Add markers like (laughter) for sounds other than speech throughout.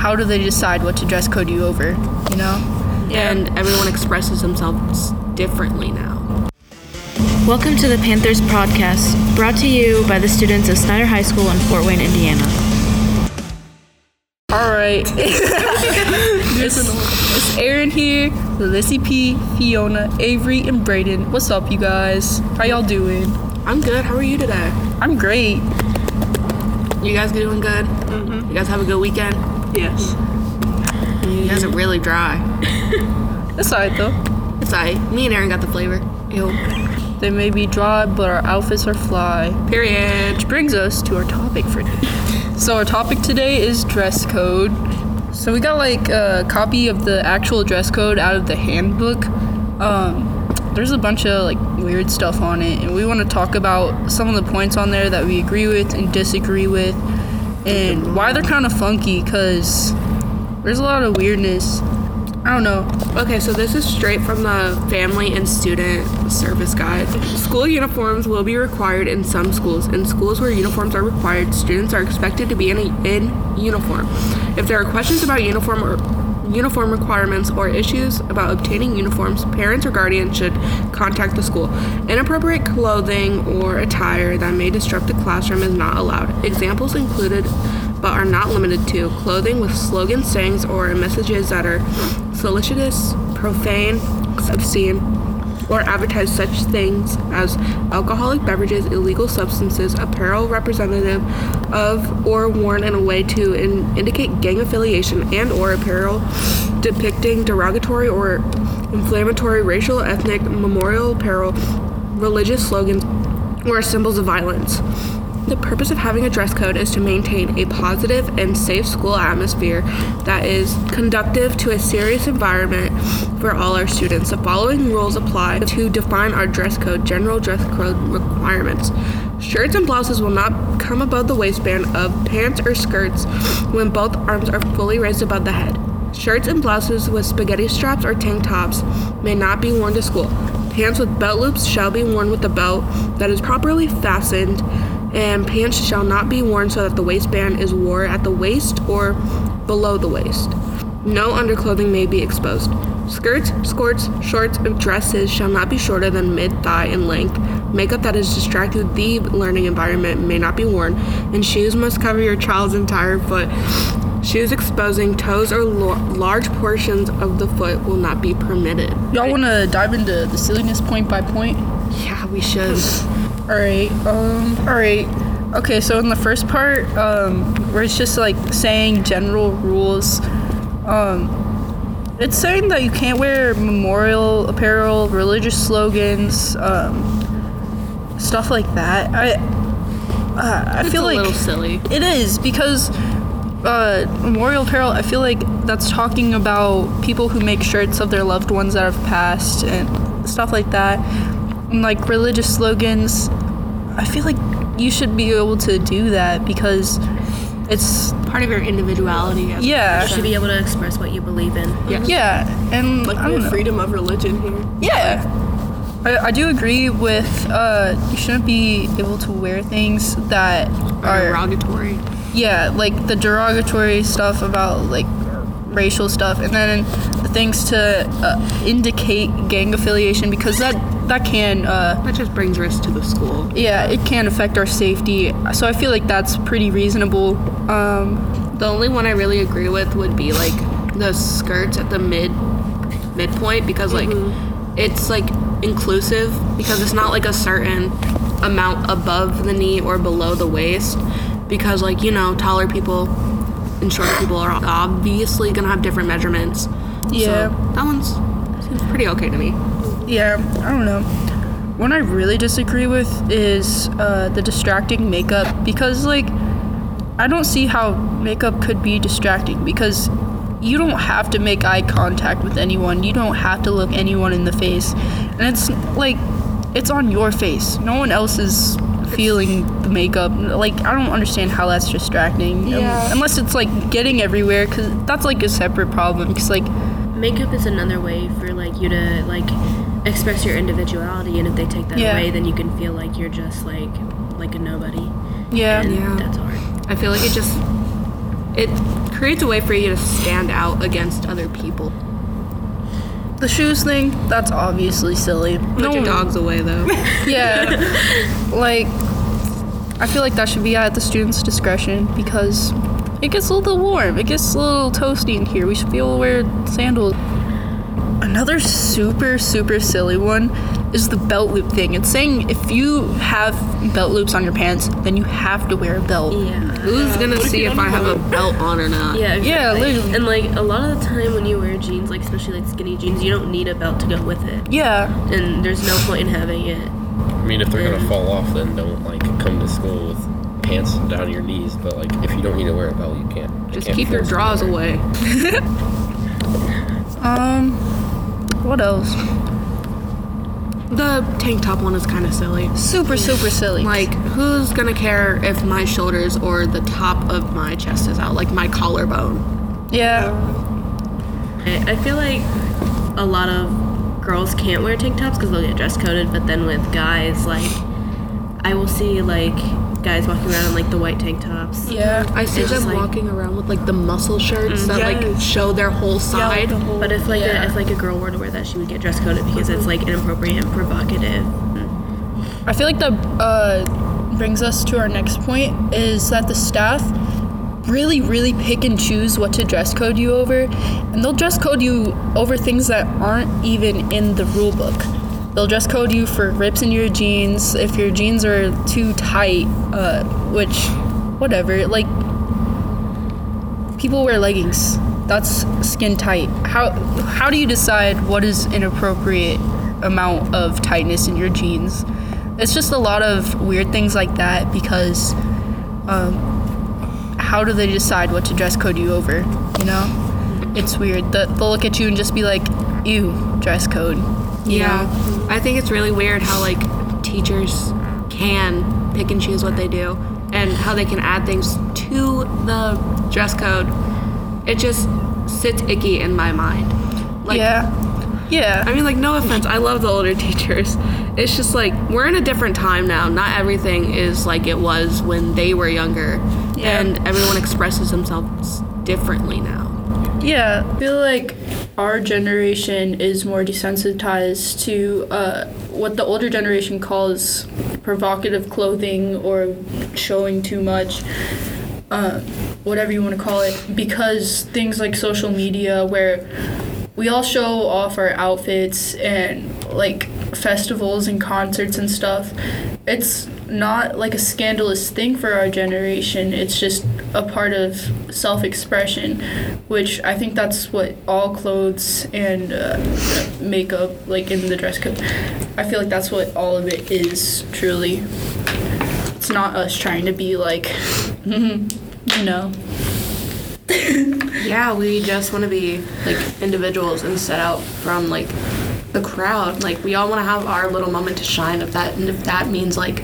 how do they decide what to dress code you over? You know? And everyone expresses themselves differently now. Welcome to the Panthers Pawdcast, brought to you by the students of Snider High School in Fort Wayne, Indiana. All right. (laughs) it's, it's Erin here, Lissy P, Fiona, Avery, and Braden. What's up, you guys? How y'all doing? I'm good. How are you today? I'm great. You guys doing good? Mm-hmm. You guys have a good weekend? Yes. You guys are really dry. That's alright though. It's alright. Me and Erin got the flavor. Ew. They may be dry, but our outfits are fly. Period. Which brings us to our topic for today. So our topic today is dress code. So we got like a copy of the actual dress code out of the handbook. Um, there's a bunch of like weird stuff on it, and we want to talk about some of the points on there that we agree with and disagree with, and why they're kind of funky. Cause there's a lot of weirdness. I don't know. Okay, so this is straight from the Family and Student Service Guide. School uniforms will be required in some schools. In schools where uniforms are required, students are expected to be in, a, in uniform. If there are questions about uniform or uniform requirements or issues about obtaining uniforms, parents or guardians should contact the school. Inappropriate clothing or attire that may disrupt the classroom is not allowed. Examples included but are not limited to clothing with slogan sayings or messages that are solicitous, profane, obscene, or advertise such things as alcoholic beverages, illegal substances, apparel representative of or worn in a way to in- indicate gang affiliation and or apparel depicting derogatory or inflammatory racial, ethnic, memorial apparel, religious slogans, or symbols of violence. The purpose of having a dress code is to maintain a positive and safe school atmosphere that is conducive to a serious environment for all our students. The following rules apply to define our dress code, general dress code requirements. Shirts and blouses will not come above the waistband of pants or skirts when both arms are fully raised above the head. Shirts and blouses with spaghetti straps or tank tops may not be worn to school. Pants with belt loops shall be worn with a belt that is properly fastened and pants shall not be worn so that the waistband is worn at the waist or below the waist. No underclothing may be exposed. Skirts, skirts, shorts, and dresses shall not be shorter than mid thigh in length. Makeup that is distracting the learning environment may not be worn, and shoes must cover your child's entire foot. Shoes exposing toes or lo- large portions of the foot will not be permitted. Y'all want to dive into the silliness point by point? Yeah, we should. All right. Um. All right. Okay. So in the first part, um, where it's just like saying general rules, um, it's saying that you can't wear memorial apparel, religious slogans, um, stuff like that. I. Uh, I It's feel a like little silly. it is because uh, memorial apparel. I feel like that's talking about people who make shirts of their loved ones that have passed and stuff like that. And like religious slogans, I feel like you should be able to do that because it's Part of your individuality. as yeah, You should be able to express what you believe in. Yeah. yeah, and Like I don't have know. freedom of religion here. Yeah. I, I do agree with uh, you shouldn't be able to wear things that Or are derogatory. yeah, like the derogatory stuff about like racial stuff, and then things to uh, indicate gang affiliation because that that can uh, That just brings risk to the school. yeah it can affect our safety. So I feel like that's pretty reasonable. Um, The only one I really agree with would be like the skirts at the mid midpoint because like it's like inclusive because it's not like a certain amount above the knee or below the waist because like you know taller people and shorter people are obviously gonna have different measurements. Yeah. So that one's seems pretty okay to me. Yeah, I don't know. One I really disagree with is uh, the distracting makeup because, like, I don't see how makeup could be distracting because you don't have to make eye contact with anyone. You don't have to look anyone in the face. And it's like, it's on your face. No one else is feeling the makeup. Like, I don't understand how that's distracting. Um, Yeah. unless it's like getting everywhere because that's like a separate problem. Because, like, Makeup is another way for like you to like express your individuality, and if they take that Yeah. away, then you can feel like you're just like like a nobody. yeah. And Yeah. that's hard. I feel like it just it creates a way for you to stand out against other people. The shoes thing, that's obviously silly. Put your dogs away though. (laughs) Yeah. like, I feel like that should be at the student's discretion because it gets a little warm. It gets a little toasty in here. We should be able to wear sandals. Another super, super silly one is the belt loop thing. It's saying if you have belt loops on your pants, then you have to wear a belt. Yeah. Who's gonna see if I have a belt on or not? Yeah, Yeah, literally. And like a lot of the time when you wear jeans, like especially like skinny jeans, you don't need a belt to go with it. Yeah. And there's no point in having it. I mean, if they're gonna fall off, then don't like come to school with pants down to your knees. But like, if you don't need to wear a belt, you can't. you Just can't keep your force them draws to wear it. away. (laughs) Um, what else? The tank top one is kind of silly. Super, super silly. Like, who's gonna care if my shoulders or the top of my chest is out, like my collarbone? yeah. I, I feel like a lot of girls can't wear tank tops because they'll get dress coded, but then with guys, like I will see like guys walking around in like the white tank tops. Yeah. I see them like- walking around with like the muscle shirts that like show their whole side. Yeah, But if like Yeah. a, if like a girl were to wear that, she would get dress coded because it's like inappropriate and provocative. I feel like that uh, brings us to our next point is that the staff really, really pick and choose what to dress code you over, and they'll dress code you over things that aren't even in the rule book. They'll dress code you for rips in your jeans if your jeans are too tight, uh, which, whatever. Like, people wear leggings. That's skin tight. How how do you decide what is an appropriate amount of tightness in your jeans? It's just a lot of weird things like that because um, how do they decide what to dress code you over? You know, it's weird. The, they'll look at you and just be like, "Ew, dress code." Yeah. know? I think it's really weird how like teachers can pick and choose what they do and how they can add things to the dress code. It just sits icky in my mind. Like yeah, yeah. I mean like no offense, I love the older (laughs) teachers. It's just like we're in a different time now. Not everything is like it was when they were younger. Yeah. And everyone expresses themselves differently now. Yeah, I feel like our generation is more desensitized to uh, what the older generation calls provocative clothing or showing too much, uh, whatever you want to call it, because things like social media, where we all show off our outfits and like festivals and concerts and stuff, it's not like a scandalous thing for our generation. It's just a part of self expression, which I think that's what all clothes and uh, makeup, like in the dress code, I feel like that's what all of it is truly. It's not us trying to be like, (laughs) you know. (laughs) Yeah, we just want to be like individuals and set out from like the crowd. Like we all want to have our little moment to shine. If that and if that means like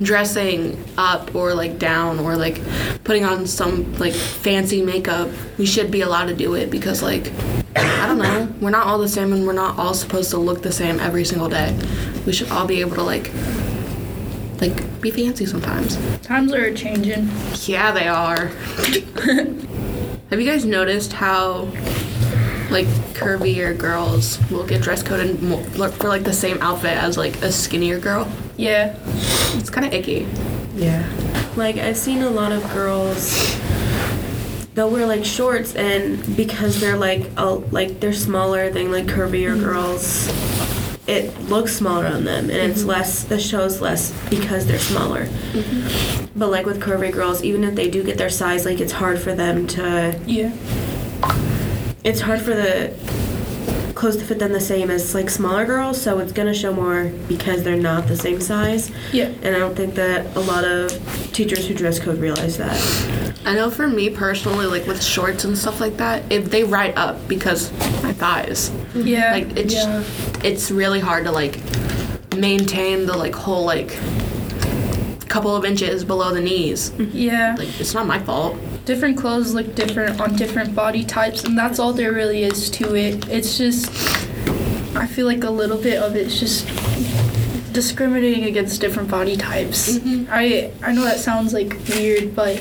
dressing up or like down or like putting on some like fancy makeup, we should be allowed to do it because like I don't know, we're not all the same and we're not all supposed to look the same every single day. We should all be able to like like be fancy sometimes. Times are changing. Yeah, they are. (laughs) Have you guys noticed how like curvier girls will get dress coded mo- for like the same outfit as like a skinnier girl? Yeah. It's kind of icky. Yeah. Like I've seen a lot of girls they'll wear like shorts and because they're like oh like they're smaller than like curvier mm-hmm. girls it looks smaller on them and it's mm-hmm. less the shows less because they're smaller mm-hmm. but like with curvy girls even if they do get their size like it's hard for them to Yeah. It's hard for the clothes to fit them the same as like smaller girls so it's gonna show more because they're not the same size Yeah. and I don't think that a lot of teachers who dress code realize that. I know for me personally, like with shorts and stuff like that, if they ride up because my thighs, Yeah. like it's yeah. it's really hard to like maintain the like whole like couple of inches below the knees. Yeah. Like it's not my fault. different clothes look different on different body types and that's all there really is to it it's just i feel like a little bit of it's just discriminating against different body types mm-hmm. i i know that sounds like weird but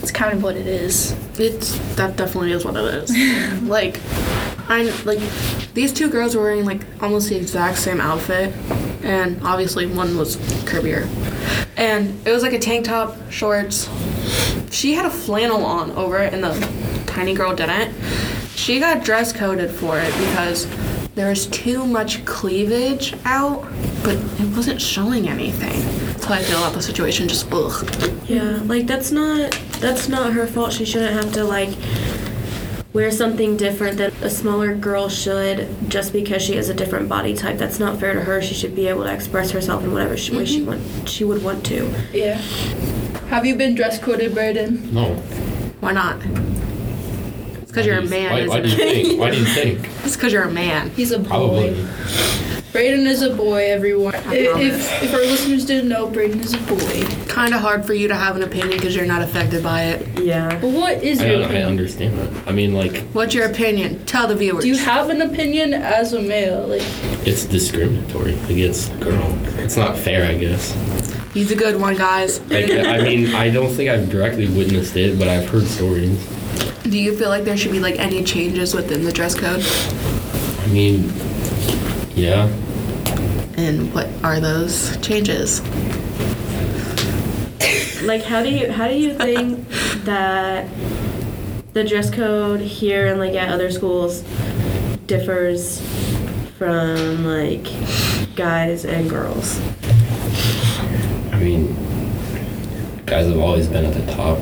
that's kind of what it is It's that definitely is what it is. (laughs) like, I like these two girls were wearing like almost the exact same outfit, and obviously one was curvier, and it was like a tank top, shorts. She had a flannel on over it, and the tiny girl didn't. She got dress coded for it because there was too much cleavage out, but it wasn't showing anything. That's how I feel about the situation. Just ugh. Yeah, like that's not that's not her fault. She shouldn't have to like wear something different than a smaller girl should just because she has a different body type. That's not fair to her. She should be able to express herself in whatever she, way she mm-hmm. want she would want to. Yeah. Have you been dress coded, Braden? No. Why not? It's because you're a man, Why, why isn't do you think? Why do you think? (laughs) It's because you're a man. He's a boy. Probably. Braden is a boy, everyone. If, if our listeners didn't know, Braden is a boy. Kind of hard for you to have an opinion because you're not affected by it. Yeah. But what is I, your don't, I opinion? understand that. I mean, like, What's your opinion? Tell the viewers. Do you have an opinion as a male? Like, it's discriminatory against a girl. It's not fair, I guess. He's a good one, guys. I, I mean, I don't think I've directly witnessed it, but I've heard stories. Do you feel like there should be like any changes within the dress code? I mean, yeah. And what are those changes? Like how do you how do you think (laughs) that the dress code here and like at other schools differs from like guys and girls? I mean, guys have always been at the top.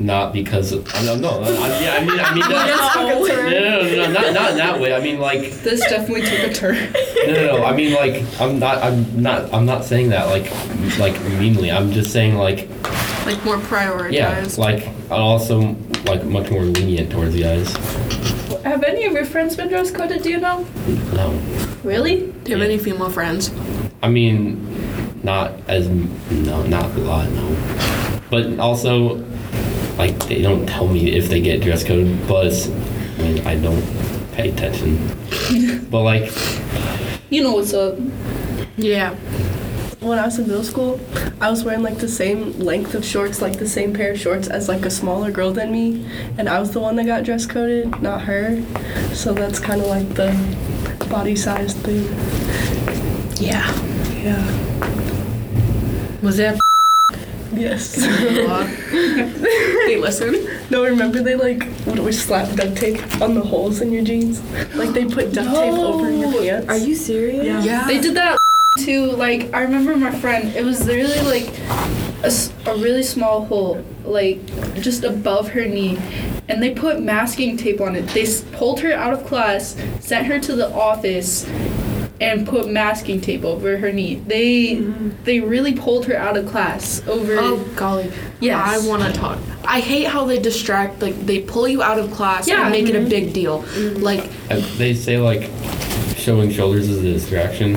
Not because of, I don't know. I, yeah, I mean, I mean, no, (laughs) no, no, no, not, not in that way. I mean, like, this definitely took a turn. no, no, no. I mean, like, I'm not, I'm not, I'm not saying that like, like meanly. I'm just saying like, Like more prioritized? yeah, like, I'm also like much more lenient towards the guys. Have any of your friends been dress coded? Do you know? No, Really? Do you have any female friends? I mean, not as no, not a lot, no. But also, like, they don't tell me if they get dress code. Plus, I mean, I don't pay attention. (laughs) but like, You know what's up. Yeah. when I was in middle school, I was wearing like the same length of shorts, like the same pair of shorts as like a smaller girl than me, and I was the one that got dress coded, not her. So that's kind of like the body size thing. Yeah. Yeah. Was that Yes. (laughs) they listen? no, remember they like would always slap duct tape on the holes in your jeans? Like they put duct tape over your pants. Are you serious? Yeah. yeah. They did that (laughs) too. Like I remember my friend. It was really like a really small hole, like just above her knee, and they put masking tape on it. They pulled her out of class, sent her to the office, and put masking tape over her knee. They mm-hmm. they really pulled her out of class over. Oh golly. Yes. I want to talk. I hate how they distract. Like they pull you out of class Yeah. and make it a mm-hmm. big deal. Mm-hmm. Like uh, they say like showing shoulders is a distraction,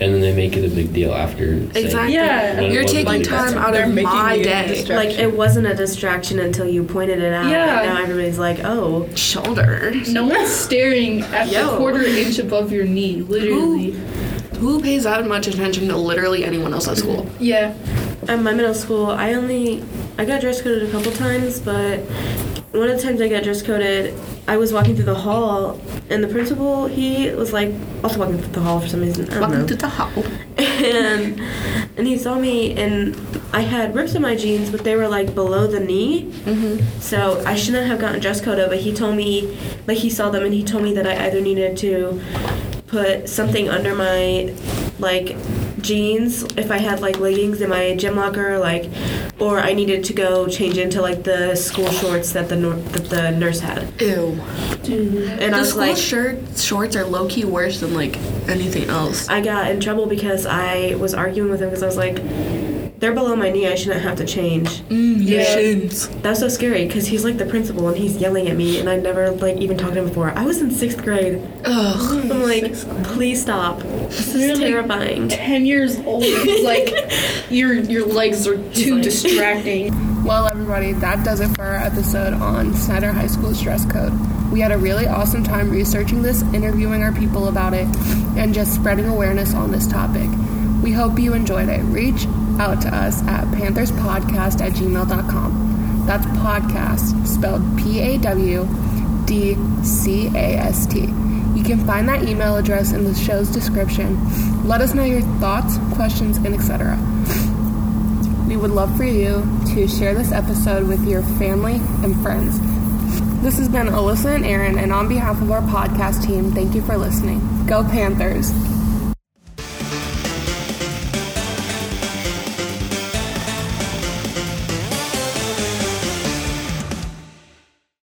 and then they make it a big deal after. saying- exactly. Yeah. When You're taking time out of my day. Like it wasn't a distraction until you pointed it out. Yeah. And now everybody's like, oh, Shoulders. no one's staring at the Yo. quarter inch above your knee, literally. Who pays that much attention to literally anyone else at school? Yeah. At my middle school, I only I got dress coded a couple times, but one of the times I got dress coded, I was walking through the hall, and the principal he was like also walking through the hall for some reason. Welcome know. to the hall. (laughs) and and he saw me, and I had rips in my jeans, but they were like below the knee. Mm-hmm. So I shouldn't have gotten dress code, but he told me, like he saw them, and he told me that I either needed to put something under my like jeans if I had like leggings in my gym locker, like, or I needed to go change into like the school shorts that the nor- that the nurse had. Ew. And I the was school like, shirt shorts are low key worse than like anything else. I got in trouble because I was arguing with him because I was like, they're below my knee. I shouldn't have to change. Mm, your Yeah. shins. That's so scary because he's like the principal and he's yelling at me and I never like even talked to him before. I was in sixth grade. Ugh. I'm like, please stop. This is You're, like, terrifying. 10 years old. Like (laughs) your your legs are too distracting. Well, everybody, that does it for our episode on Snider High School's dress code. We had a really awesome time researching this, interviewing our people about it, and just spreading awareness on this topic. We hope you enjoyed it. Reach out to us at pantherspawdcast at gmail.com. That's pawdcast, spelled P A W D C A S T. You can find that email address in the show's description. Let us know your thoughts, questions, and etc. We would love for you to share this episode with your family and friends. This has been Alyssa and Erin, and on behalf of our podcast team, thank you for listening. Go Panthers!